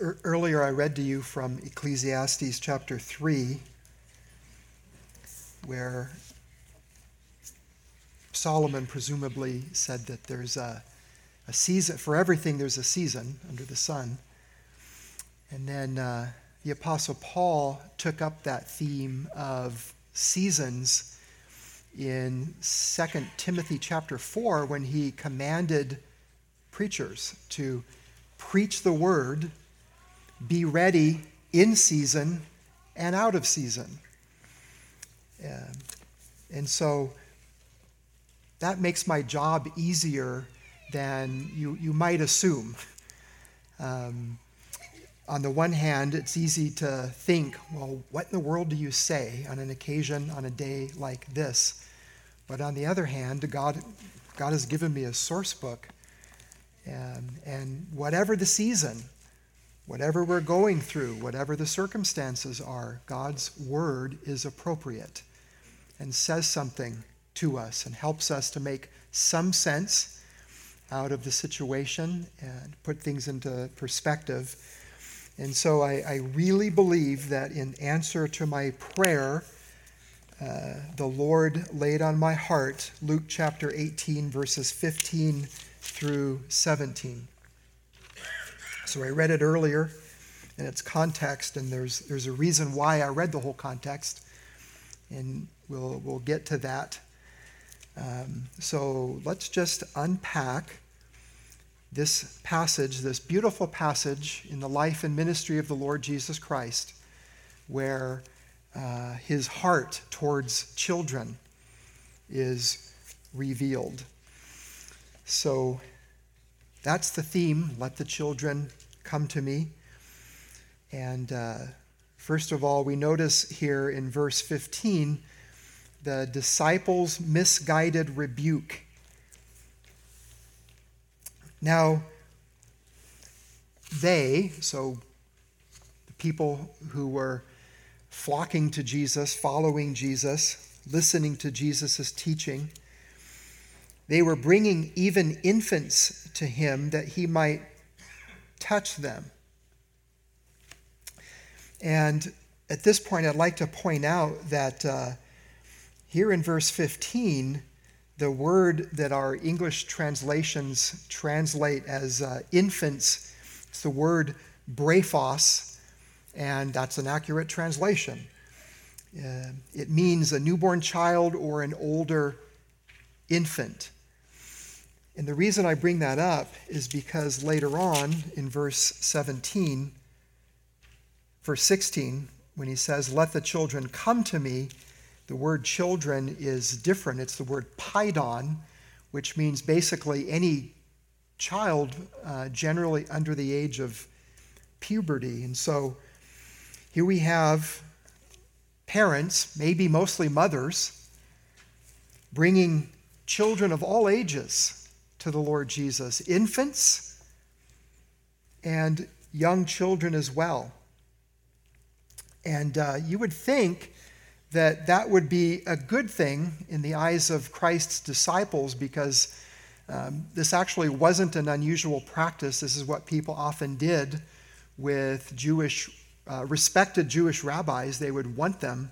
er- earlier I read to you from Ecclesiastes chapter 3, where Solomon presumably said that there's a, a season, for everything, there's a season under the sun. And then uh, the Apostle Paul took up that theme of seasons in 2 Timothy chapter 4 when he commanded preachers to preach the word, be ready in season and out of season. Um, and so that makes my job easier than you, you might assume. Um, on the one hand, it's easy to think, well, what in the world do you say on an occasion, on a day like this? But on the other hand, God, God has given me a source book. And, and whatever the season, whatever we're going through, whatever the circumstances are, God's word is appropriate and says something to us and helps us to make some sense out of the situation and put things into perspective. And so I, I really believe that in answer to my prayer, uh, the Lord laid on my heart Luke chapter 18, verses 15 through 17. So I read it earlier in its context, and there's, there's a reason why I read the whole context, and we'll, we'll get to that. Um, so let's just unpack this passage, this beautiful passage in the life and ministry of the Lord Jesus Christ, where uh, his heart towards children is revealed. So that's the theme let the children come to me. And uh, first of all, we notice here in verse 15 the disciples' misguided rebuke. Now, they, so the people who were flocking to Jesus, following Jesus, listening to Jesus' teaching, they were bringing even infants to him that he might touch them. And at this point, I'd like to point out that uh, here in verse 15, the word that our English translations translate as uh, infants, it's the word brephos, and that's an accurate translation. Uh, it means a newborn child or an older infant. And the reason I bring that up is because later on in verse 17, verse 16, when he says, Let the children come to me, the word children is different. It's the word paidion, which means basically any child uh, generally under the age of puberty. And so here we have parents, maybe mostly mothers, bringing children of all ages to the Lord Jesus, infants and young children as well. And uh, you would think that that would be a good thing in the eyes of Christ's disciples because um, this actually wasn't an unusual practice. This is what people often did with Jewish, uh, respected Jewish rabbis. They would want them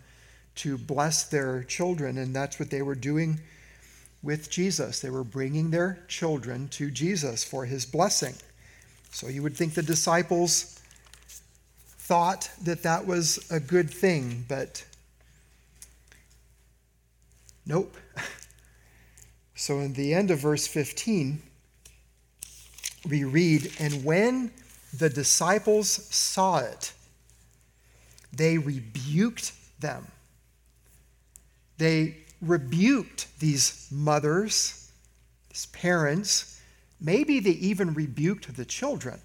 to bless their children, and that's what they were doing with Jesus. They were bringing their children to Jesus for his blessing. So you would think the disciples thought that that was a good thing, but Nope. So, in the end of verse 15, we read, And when the disciples saw it, they rebuked them. They rebuked these mothers, these parents. Maybe they even rebuked the children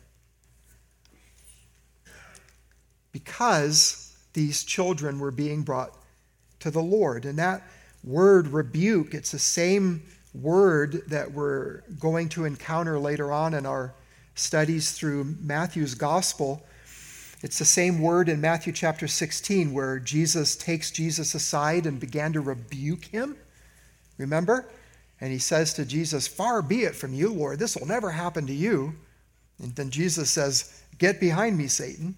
because these children were being brought to the Lord. And that word rebuke, it's the same word that we're going to encounter later on in our studies through Matthew's gospel. It's the same word in Matthew chapter 16 where Jesus takes Jesus aside and began to rebuke him. Remember? And he says to Jesus, Far be it from you, Lord, this will never happen to you. And then Jesus says, Get behind me, Satan.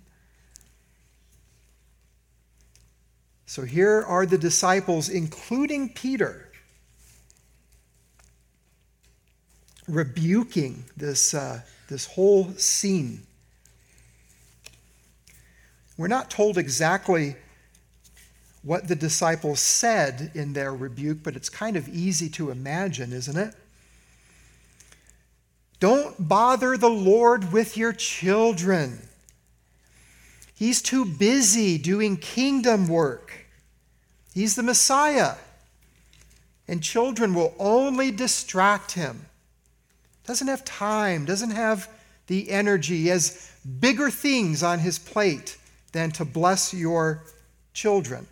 So here are the disciples, including Peter, rebuking this, uh, this whole scene. We're not told exactly what the disciples said in their rebuke, but it's kind of easy to imagine, isn't it? Don't bother the Lord with your children. He's too busy doing kingdom work. He's the Messiah. And children will only distract him. Doesn't have time, doesn't have the energy, he has bigger things on his plate than to bless your children.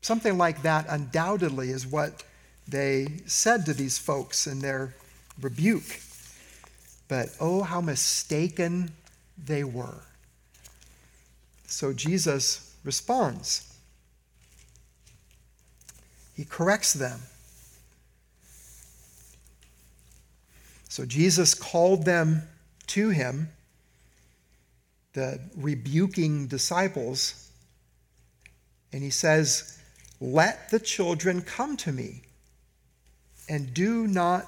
Something like that undoubtedly is what they said to these folks in their rebuke. But oh, how mistaken they were. So Jesus responds. He corrects them. So Jesus called them to him, the rebuking disciples, and he says, Let the children come to me, and do not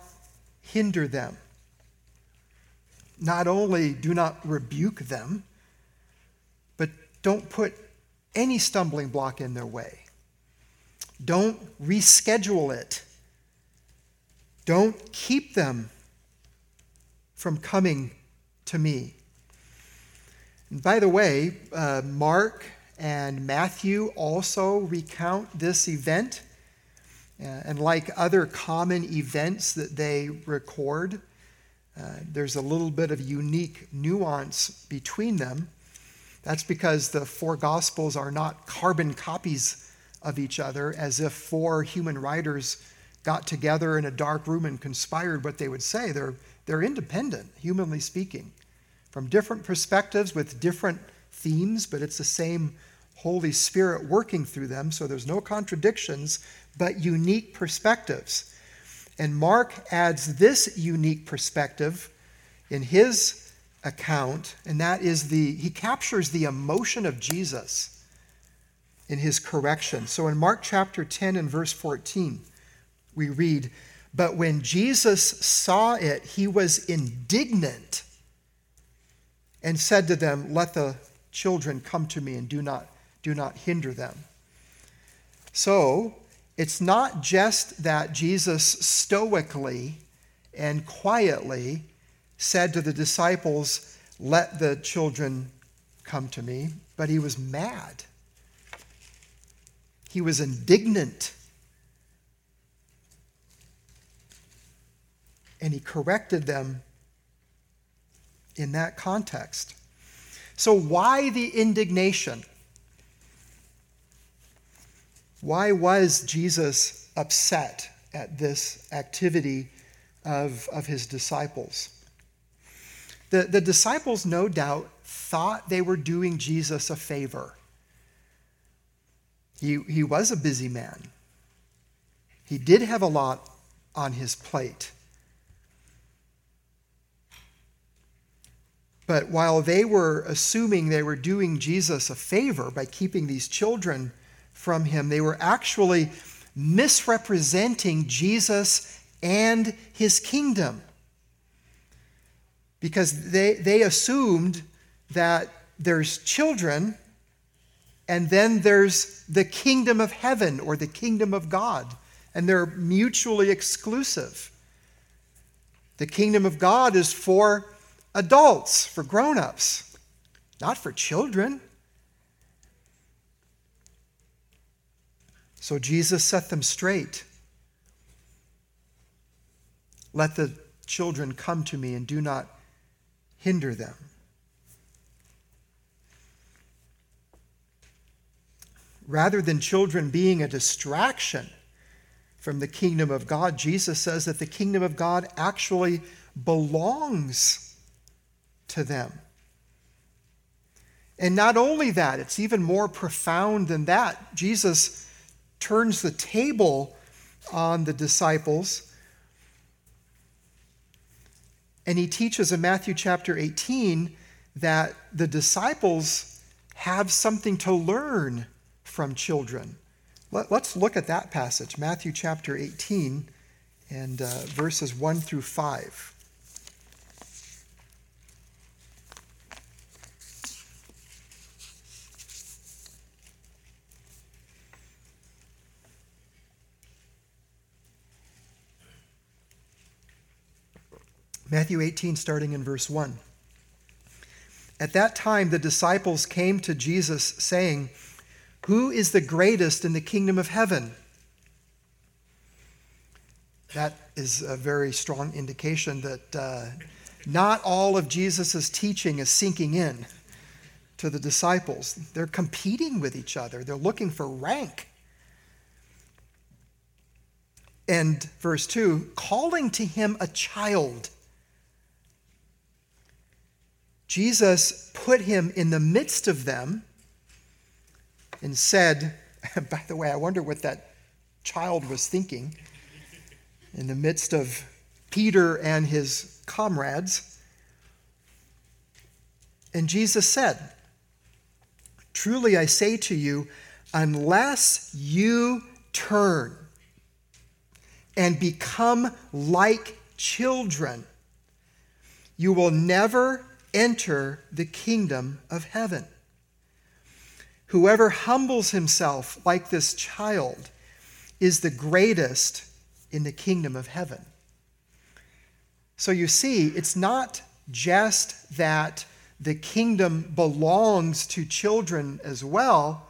hinder them not only do not rebuke them, but don't put any stumbling block in their way. Don't reschedule it. Don't keep them from coming to me. And by the way, uh, Mark and Matthew also recount this event. Uh, and like other common events that they record, uh, there's a little bit of unique nuance between them. That's because the four Gospels are not carbon copies of each other, as if four human writers got together in a dark room and conspired what they would say. They're, they're independent, humanly speaking, from different perspectives with different themes, but it's the same Holy Spirit working through them, so there's no contradictions, but unique perspectives. And Mark adds this unique perspective in his account, and that is the, he captures the emotion of Jesus in his correction. So in Mark chapter 10 and verse 14, we read, But when Jesus saw it, he was indignant and said to them, Let the children come to me and do not, do not hinder them. So, it's not just that Jesus stoically and quietly said to the disciples, Let the children come to me, but he was mad. He was indignant. And he corrected them in that context. So, why the indignation? Why was Jesus upset at this activity of, of his disciples? The, the disciples, no doubt, thought they were doing Jesus a favor. He, he was a busy man, he did have a lot on his plate. But while they were assuming they were doing Jesus a favor by keeping these children from him. They were actually misrepresenting Jesus and his kingdom because they, they assumed that there's children and then there's the kingdom of heaven or the kingdom of God, and they're mutually exclusive. The kingdom of God is for adults, for grown ups, not for children. So Jesus set them straight. Let the children come to me and do not hinder them. Rather than children being a distraction from the kingdom of God, Jesus says that the kingdom of God actually belongs to them. And not only that, it's even more profound than that. Jesus turns the table on the disciples. And he teaches in Matthew chapter 18 that the disciples have something to learn from children. Let, us look at that passage, Matthew chapter 18 and uh, verses 1 through 5. Matthew 18, starting in verse 1. At that time, the disciples came to Jesus, saying, Who is the greatest in the kingdom of heaven? That is a very strong indication that uh, not all of Jesus' teaching is sinking in to the disciples. They're competing with each other, they're looking for rank. And verse 2 calling to him a child Jesus put him in the midst of them and said, by the way, I wonder what that child was thinking in the midst of Peter and his comrades. And Jesus said, Truly I say to you, unless you turn and become like children, you will never enter the kingdom of heaven. Whoever humbles himself like this child is the greatest in the kingdom of heaven. So you see, it's not just that the kingdom belongs to children as well,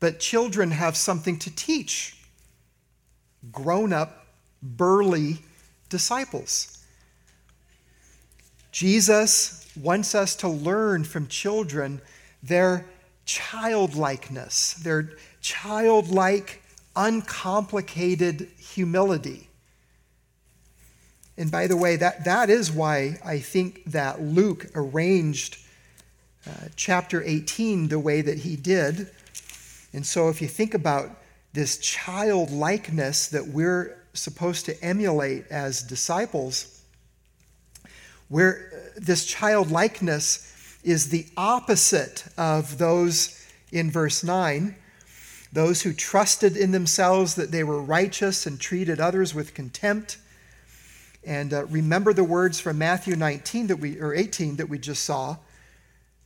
but children have something to teach grown up, burly disciples. Jesus wants us to learn from children their childlikeness, their childlike, uncomplicated humility. And by the way, that, that is why I think that Luke arranged uh, chapter 18 the way that he did. And so, if you think about this childlikeness that we're supposed to emulate as disciples, where uh, this childlikeness is the opposite of those in verse 9 those who trusted in themselves that they were righteous and treated others with contempt. And uh, remember the words from matthew 19 that we or 18 that we just saw.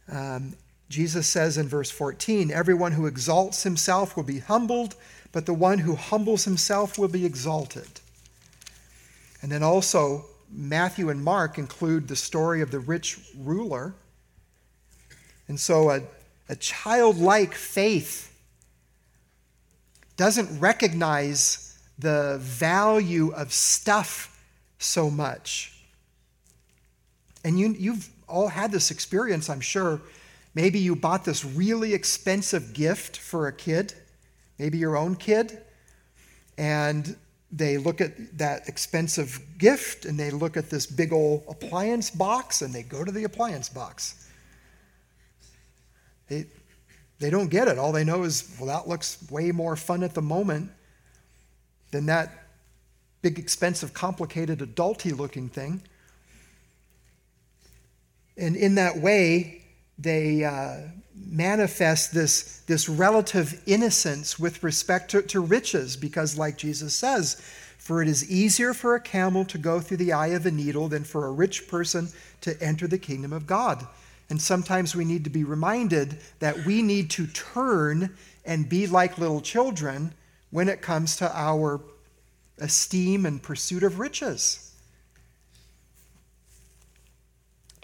Um, jesus says in verse 14 everyone who exalts himself will be humbled but the one who humbles himself will be exalted. And then also Matthew and Mark include the story of the rich ruler. And so a, a childlike faith doesn't recognize the value of stuff so much. And you, you've all had this experience, I'm sure. Maybe you bought this really expensive gift for a kid, maybe your own kid, and they look at that expensive gift and they look at this big old appliance box and they go to the appliance box. They, they don't get it. All they know is, well, that looks way more fun at the moment than that big, expensive, complicated, adulty looking thing. And in that way, they uh, manifest this, this relative innocence with respect to, to riches, because, like Jesus says, for it is easier for a camel to go through the eye of a needle than for a rich person to enter the kingdom of God. And sometimes we need to be reminded that we need to turn and be like little children when it comes to our esteem and pursuit of riches.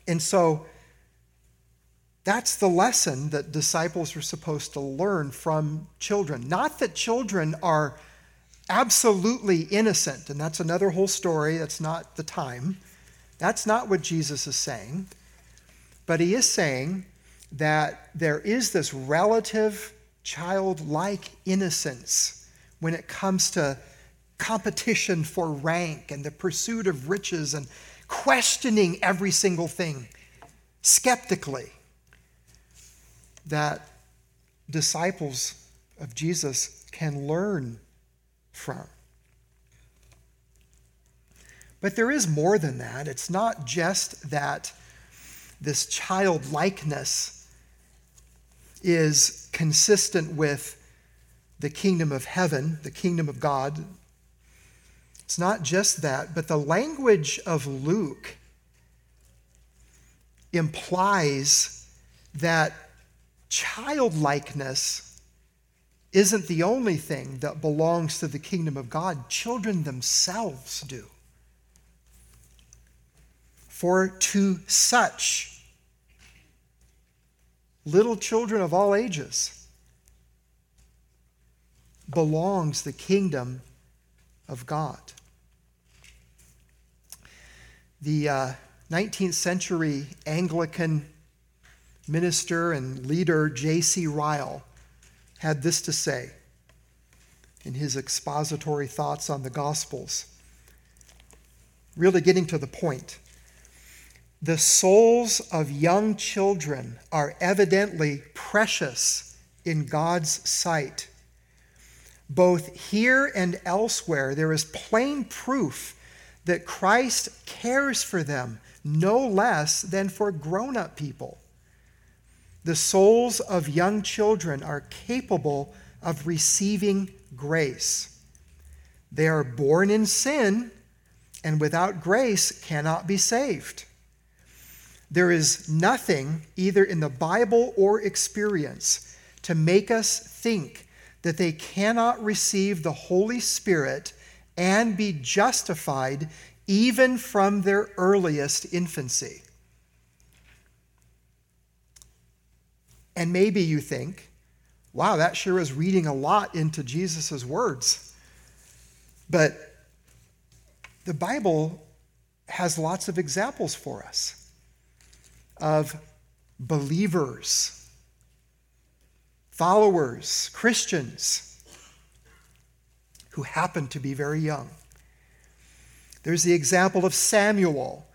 And so, that's the lesson that disciples are supposed to learn from children. Not that children are absolutely innocent, and that's another whole story, that's not the time. That's not what Jesus is saying. But he is saying that there is this relative childlike innocence when it comes to competition for rank and the pursuit of riches and questioning every single thing skeptically that disciples of Jesus can learn from. But there is more than that. It's not just that this childlikeness is consistent with the kingdom of heaven, the kingdom of God. It's not just that, but the language of Luke implies that childlikeness isn't the only thing that belongs to the kingdom of God. Children themselves do. For to such little children of all ages belongs the kingdom of God. The uh, 19th century Anglican minister and leader J.C. Ryle had this to say in his expository thoughts on the Gospels, really getting to the point. The souls of young children are evidently precious in God's sight. Both here and elsewhere, there is plain proof that Christ cares for them no less than for grown up people. The souls of young children are capable of receiving grace. They are born in sin and without grace cannot be saved. There is nothing, either in the Bible or experience, to make us think that they cannot receive the Holy Spirit and be justified even from their earliest infancy. And maybe you think, wow, that sure is reading a lot into Jesus' words. But the Bible has lots of examples for us of believers, followers, Christians who happen to be very young. There's the example of Samuel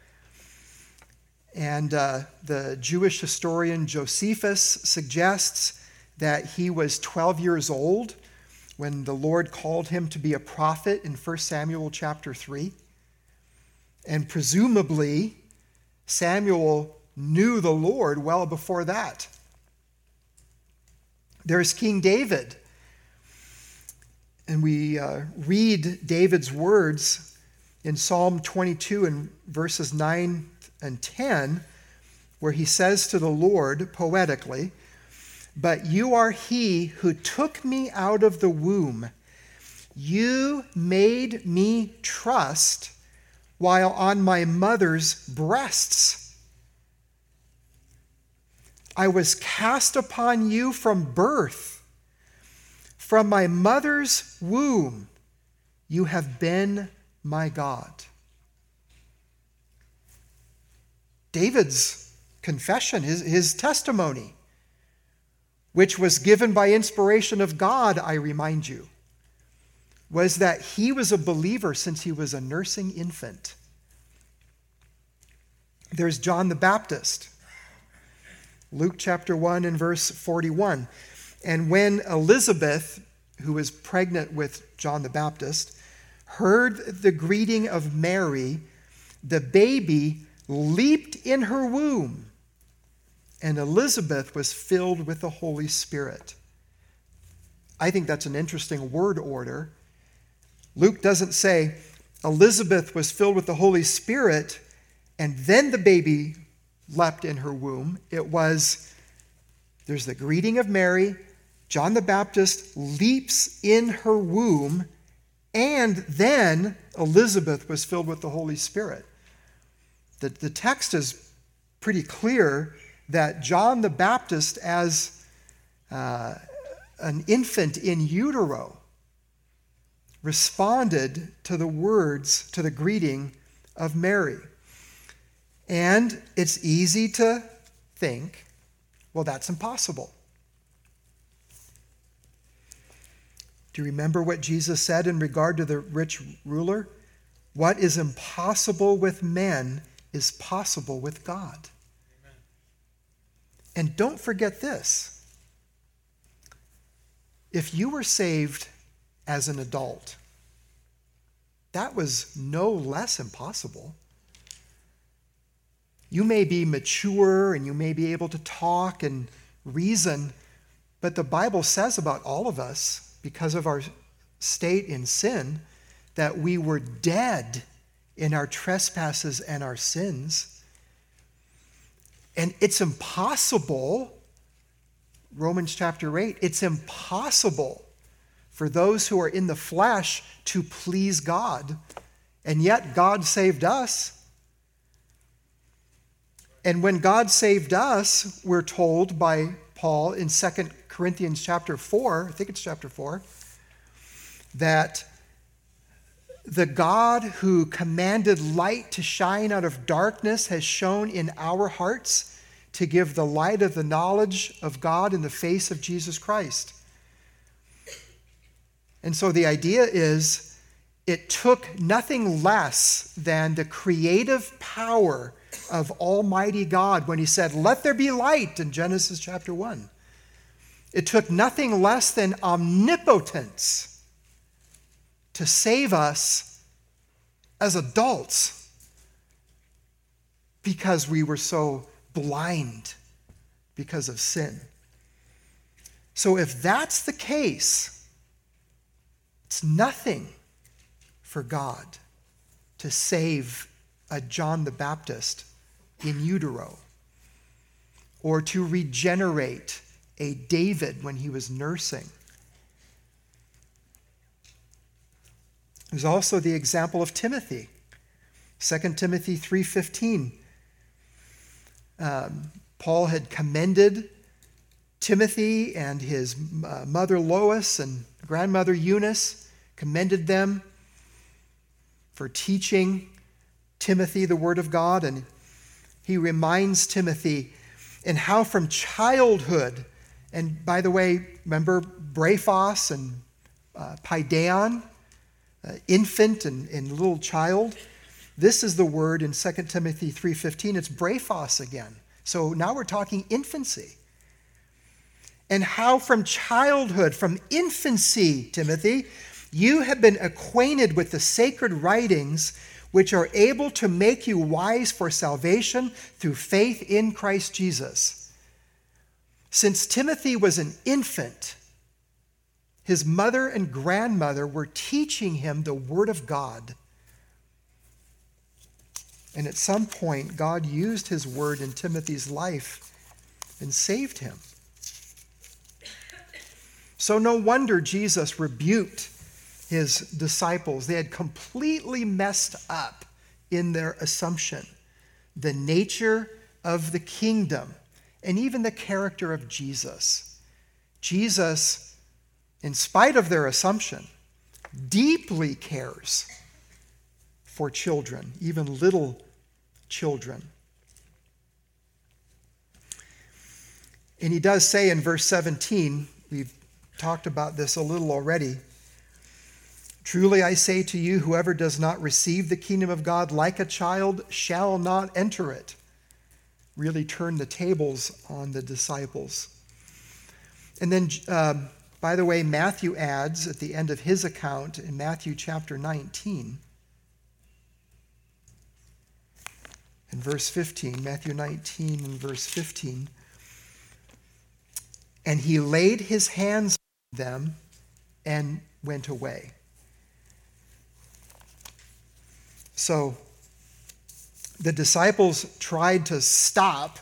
and uh, the Jewish historian Josephus suggests that he was 12 years old when the Lord called him to be a prophet in 1 Samuel chapter 3. And presumably, Samuel knew the Lord well before that. There's King David. And we uh, read David's words in Psalm 22 and verses 9 and 10, where he says to the Lord poetically, But you are he who took me out of the womb. You made me trust while on my mother's breasts. I was cast upon you from birth. From my mother's womb, you have been my God. David's confession, his, his testimony, which was given by inspiration of God, I remind you, was that he was a believer since he was a nursing infant. There's John the Baptist, Luke chapter 1 and verse 41. And when Elizabeth, who was pregnant with John the Baptist, heard the greeting of Mary, the baby leaped in her womb, and Elizabeth was filled with the Holy Spirit. I think that's an interesting word order. Luke doesn't say Elizabeth was filled with the Holy Spirit and then the baby leapt in her womb. It was there's the greeting of Mary, John the Baptist leaps in her womb, and then Elizabeth was filled with the Holy Spirit. The, the text is pretty clear that John the Baptist, as uh, an infant in utero, responded to the words, to the greeting of Mary. And it's easy to think, well, that's impossible. Do you remember what Jesus said in regard to the rich ruler? What is impossible with men is possible with God. Amen. And don't forget this if you were saved as an adult, that was no less impossible. You may be mature and you may be able to talk and reason, but the Bible says about all of us, because of our state in sin, that we were dead in our trespasses and our sins. And it's impossible, Romans chapter 8, it's impossible for those who are in the flesh to please God. And yet, God saved us. And when God saved us, we're told by Paul in 2 Corinthians chapter 4, I think it's chapter 4, that the God who commanded light to shine out of darkness has shone in our hearts to give the light of the knowledge of God in the face of Jesus Christ. And so the idea is it took nothing less than the creative power of Almighty God when He said, Let there be light in Genesis chapter 1. It took nothing less than omnipotence to save us as adults because we were so blind because of sin. So, if that's the case, it's nothing for God to save a John the Baptist in utero or to regenerate a David when he was nursing There's also the example of Timothy. 2 Timothy 3:15. Um, Paul had commended Timothy and his uh, mother Lois and grandmother Eunice, commended them for teaching Timothy the word of God and he reminds Timothy and how from childhood and by the way remember Brephos and uh, Uh, infant and, and little child. This is the word in 2 Timothy 3:15. It's brephos again. So now we're talking infancy. And how from childhood, from infancy, Timothy, you have been acquainted with the sacred writings which are able to make you wise for salvation through faith in Christ Jesus. Since Timothy was an infant, his mother and grandmother were teaching him the Word of God. And at some point, God used his word in Timothy's life and saved him. So, no wonder Jesus rebuked his disciples. They had completely messed up in their assumption the nature of the kingdom and even the character of Jesus. Jesus in spite of their assumption, deeply cares for children, even little children. And he does say in verse 17, we've talked about this a little already. Truly I say to you, whoever does not receive the kingdom of God like a child shall not enter it. Really turn the tables on the disciples. And then um, by the way, Matthew adds at the end of his account in Matthew chapter 19, in verse 15, Matthew 19 and verse 15, and he laid his hands on them and went away. So the disciples tried to stop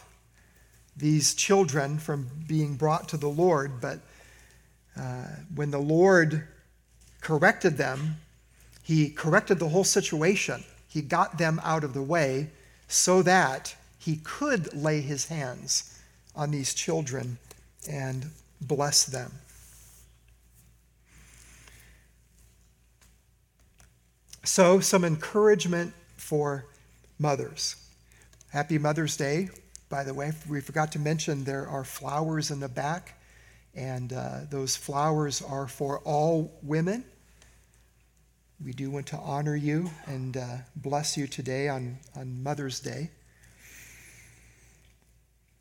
these children from being brought to the Lord, but uh, when the Lord corrected them, he corrected the whole situation. He got them out of the way so that he could lay his hands on these children and bless them. So, some encouragement for mothers. Happy Mother's Day, by the way. We forgot to mention there are flowers in the back and uh, those flowers are for all women. We do want to honor you and uh, bless you today on, on Mother's Day.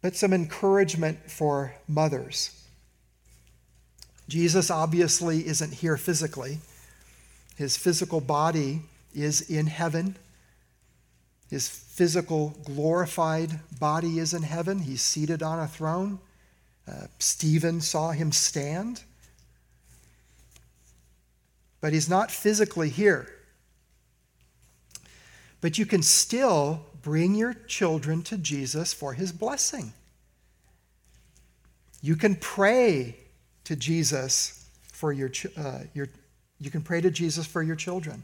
But some encouragement for mothers. Jesus obviously isn't here physically, his physical body is in heaven. His physical glorified body is in heaven. He's seated on a throne. Uh, Stephen saw him stand. But he's not physically here. But you can still bring your children to Jesus for his blessing. You can pray to Jesus for your, uh, your you can pray to Jesus for your children.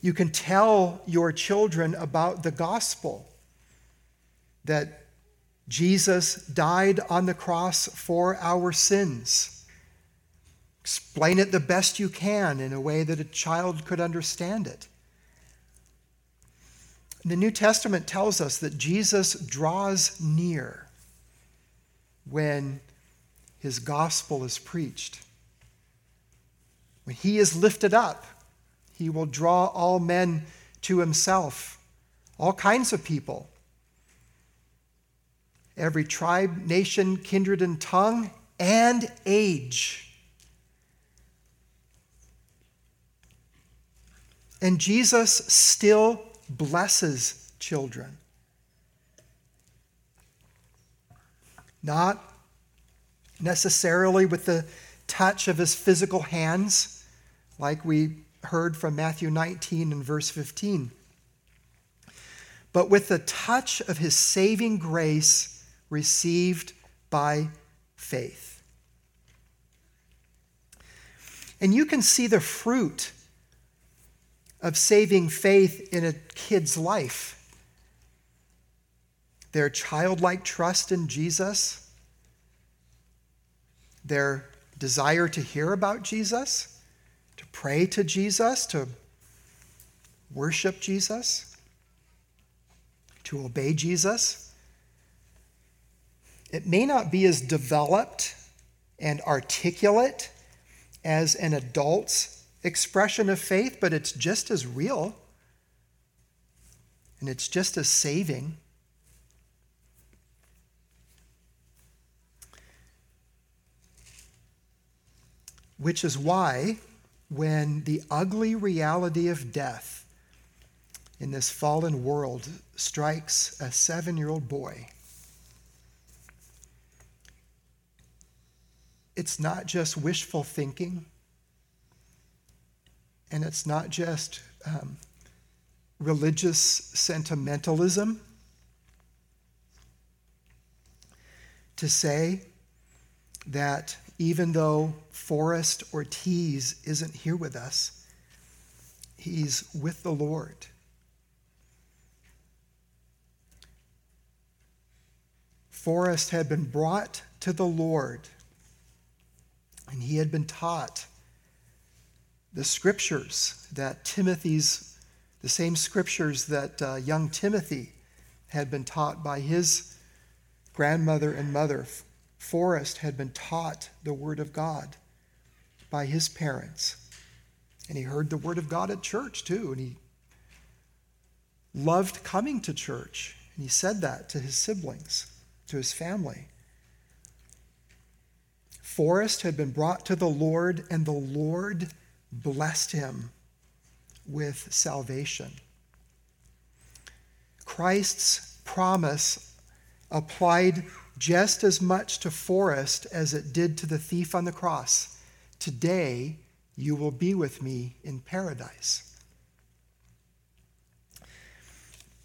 You can tell your children about the gospel that Jesus died on the cross for our sins. Explain it the best you can in a way that a child could understand it. The New Testament tells us that Jesus draws near when his gospel is preached. When he is lifted up, he will draw all men to himself, all kinds of people. Every tribe, nation, kindred, and tongue, and age. And Jesus still blesses children. Not necessarily with the touch of his physical hands, like we heard from Matthew 19 and verse 15, but with the touch of his saving grace received by faith. And you can see the fruit of saving faith in a kid's life. Their childlike trust in Jesus, their desire to hear about Jesus, to pray to Jesus, to worship Jesus, to obey Jesus. It may not be as developed and articulate as an adult's expression of faith, but it's just as real and it's just as saving. Which is why, when the ugly reality of death in this fallen world strikes a seven year old boy, it's not just wishful thinking, and it's not just um, religious sentimentalism to say that even though Forrest Ortiz isn't here with us, he's with the Lord. Forrest had been brought to the Lord, and he had been taught the scriptures that Timothy's, the same scriptures that uh, young Timothy had been taught by his grandmother and mother, Forrest had been taught the Word of God by his parents. And he heard the Word of God at church too. And he loved coming to church. And he said that to his siblings, to his family. Forrest had been brought to the Lord, and the Lord blessed him with salvation. Christ's promise applied just as much to Forrest as it did to the thief on the cross. Today, you will be with me in paradise.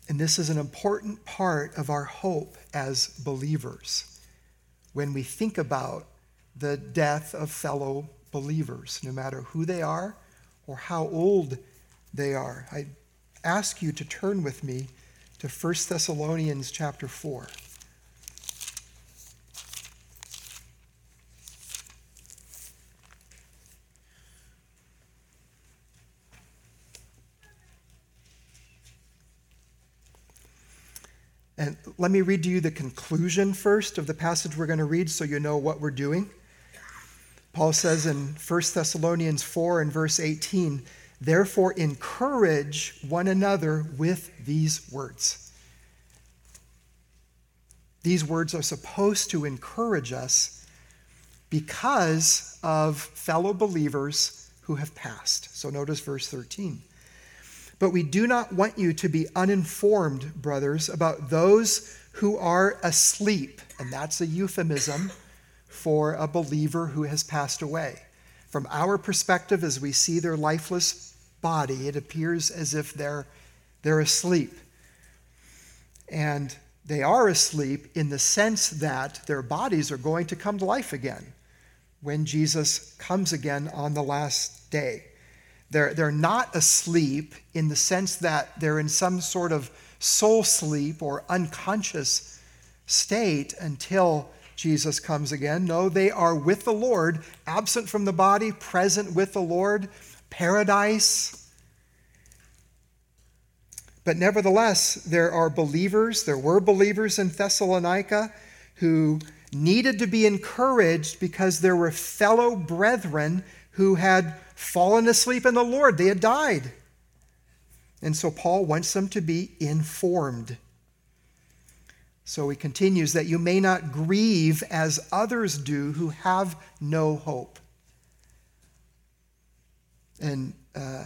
And this is an important part of our hope as believers when we think about the death of fellow believers, no matter who they are or how old they are. I ask you to turn with me to 1 Thessalonians chapter 4. And let me read to you the conclusion first of the passage we're going to read so you know what we're doing. Paul says in 1 Thessalonians 4 and verse 18, Therefore, encourage one another with these words. These words are supposed to encourage us because of fellow believers who have passed. So notice verse 13. But we do not want you to be uninformed, brothers, about those who are asleep. And that's a euphemism for a believer who has passed away. From our perspective, as we see their lifeless body, it appears as if they're, they're asleep. And they are asleep in the sense that their bodies are going to come to life again when Jesus comes again on the last day. They're, they're not asleep in the sense that they're in some sort of soul sleep or unconscious state until Jesus comes again. No, they are with the Lord, absent from the body, present with the Lord, paradise. But nevertheless, there are believers, there were believers in Thessalonica who needed to be encouraged because there were fellow brethren who had fallen asleep in the Lord. They had died. And so Paul wants them to be informed. So he continues that you may not grieve as others do who have no hope. And uh,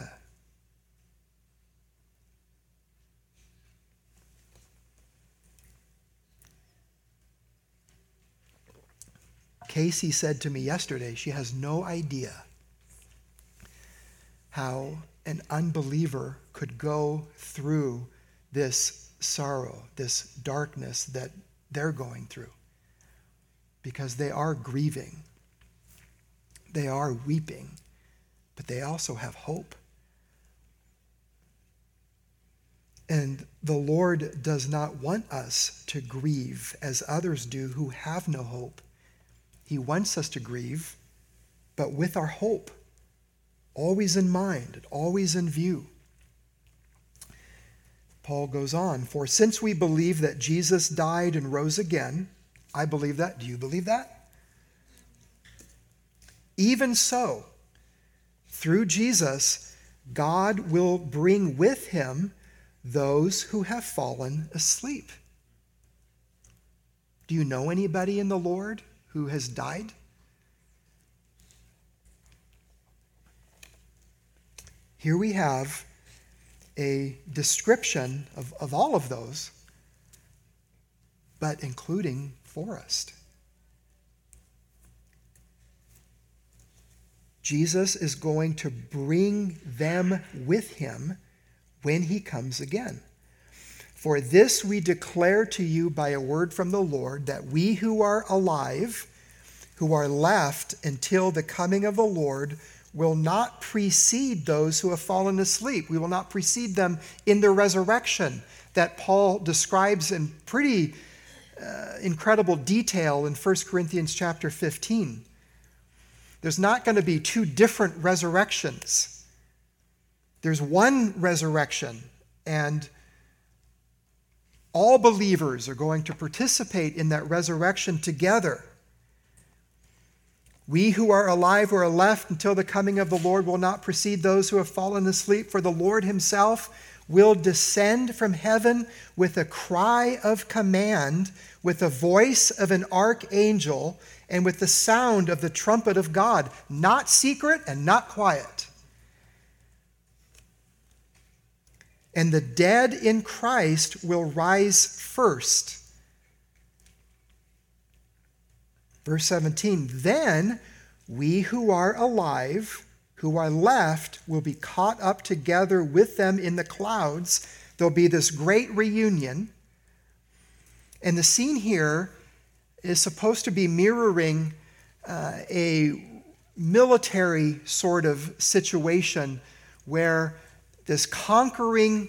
Casey said to me yesterday, she has no idea how an unbeliever could go through this sorrow, this darkness that they're going through. Because they are grieving, they are weeping, but they also have hope. And the Lord does not want us to grieve as others do who have no hope. He wants us to grieve, but with our hope always in mind, always in view. Paul goes on, For since we believe that Jesus died and rose again, I believe that. Do you believe that? Even so, through Jesus, God will bring with him those who have fallen asleep. Do you know anybody in the Lord who has died? Here we have a description of, of all of those, but including forest. Jesus is going to bring them with him when he comes again. For this we declare to you by a word from the Lord that we who are alive, who are left until the coming of the Lord, will not precede those who have fallen asleep. We will not precede them in the resurrection that Paul describes in pretty uh, incredible detail in 1 Corinthians chapter 15. There's not going to be two different resurrections. There's one resurrection, and all believers are going to participate in that resurrection together. We who are alive or are left until the coming of the Lord will not precede those who have fallen asleep, for the Lord himself will descend from heaven with a cry of command, with the voice of an archangel, and with the sound of the trumpet of God, not secret and not quiet. and the dead in Christ will rise first. Verse 17 Then we who are alive, who are left, will be caught up together with them in the clouds. There'll be this great reunion. And the scene here is supposed to be mirroring uh, a military sort of situation where this conquering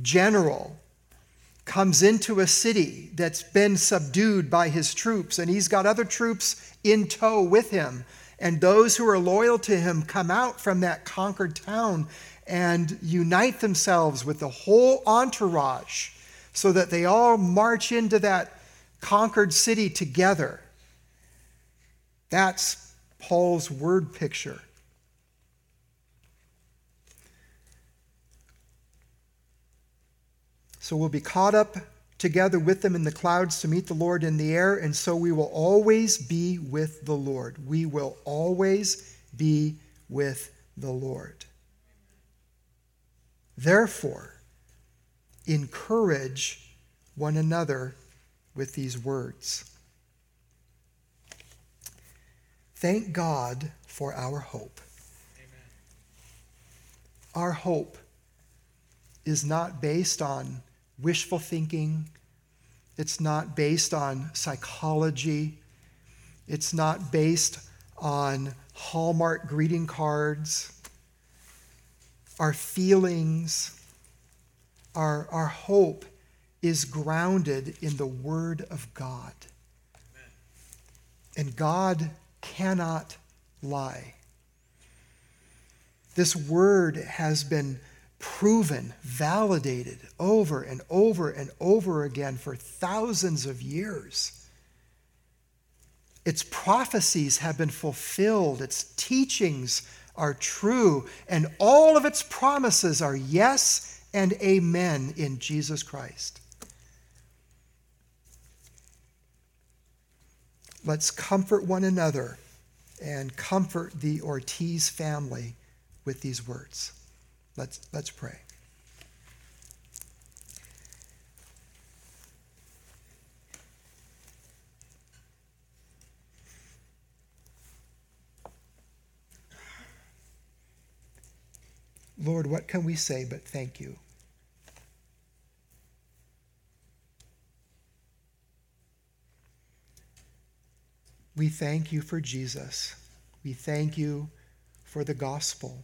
general comes into a city that's been subdued by his troops, and he's got other troops in tow with him. And those who are loyal to him come out from that conquered town and unite themselves with the whole entourage so that they all march into that conquered city together. That's Paul's word picture. So we'll be caught up together with them in the clouds to meet the Lord in the air, and so we will always be with the Lord. We will always be with the Lord. Therefore, encourage one another with these words. Thank God for our hope. Amen. Our hope is not based on wishful thinking, it's not based on psychology, it's not based on Hallmark greeting cards. Our feelings, our, our hope is grounded in the Word of God. Amen. And God cannot lie. This Word has been proven, validated over and over and over again for thousands of years. Its prophecies have been fulfilled, its teachings are true, and all of its promises are yes and amen in Jesus Christ. Let's comfort one another and comfort the Ortiz family with these words. Let's, let's pray. Lord, what can we say but thank you? We thank you for Jesus. We thank you for the gospel.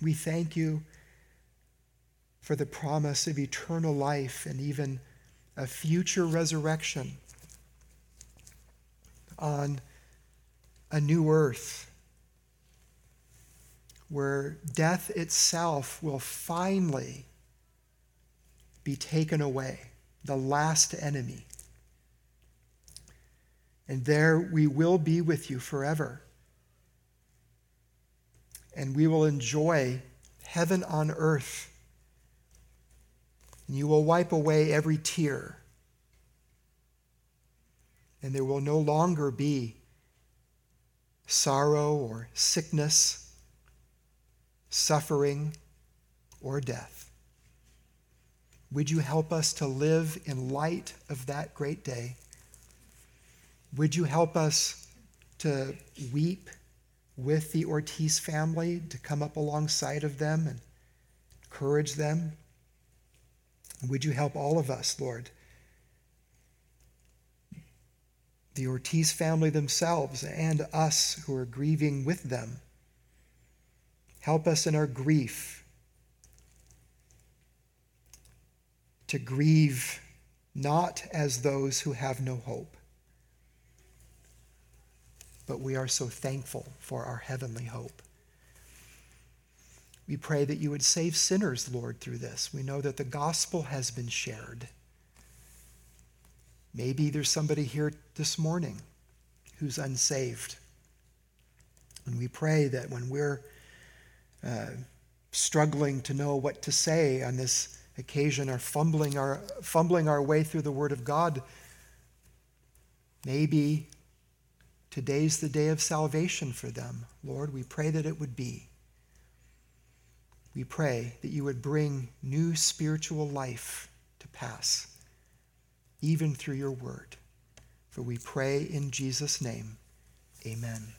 We thank you for the promise of eternal life and even a future resurrection on a new earth where death itself will finally be taken away, the last enemy. And there we will be with you forever. And we will enjoy heaven on earth. And you will wipe away every tear. And there will no longer be sorrow or sickness suffering, or death. Would you help us to live in light of that great day? Would you help us to weep with the Ortiz family, to come up alongside of them and encourage them? Would you help all of us, Lord? The Ortiz family themselves and us who are grieving with them Help us in our grief to grieve not as those who have no hope, but we are so thankful for our heavenly hope. We pray that you would save sinners, Lord, through this. We know that the gospel has been shared. Maybe there's somebody here this morning who's unsaved. And we pray that when we're uh, struggling to know what to say on this occasion or fumbling our, fumbling our way through the Word of God, maybe today's the day of salvation for them. Lord, we pray that it would be. We pray that you would bring new spiritual life to pass, even through your word. For we pray in Jesus' name. Amen.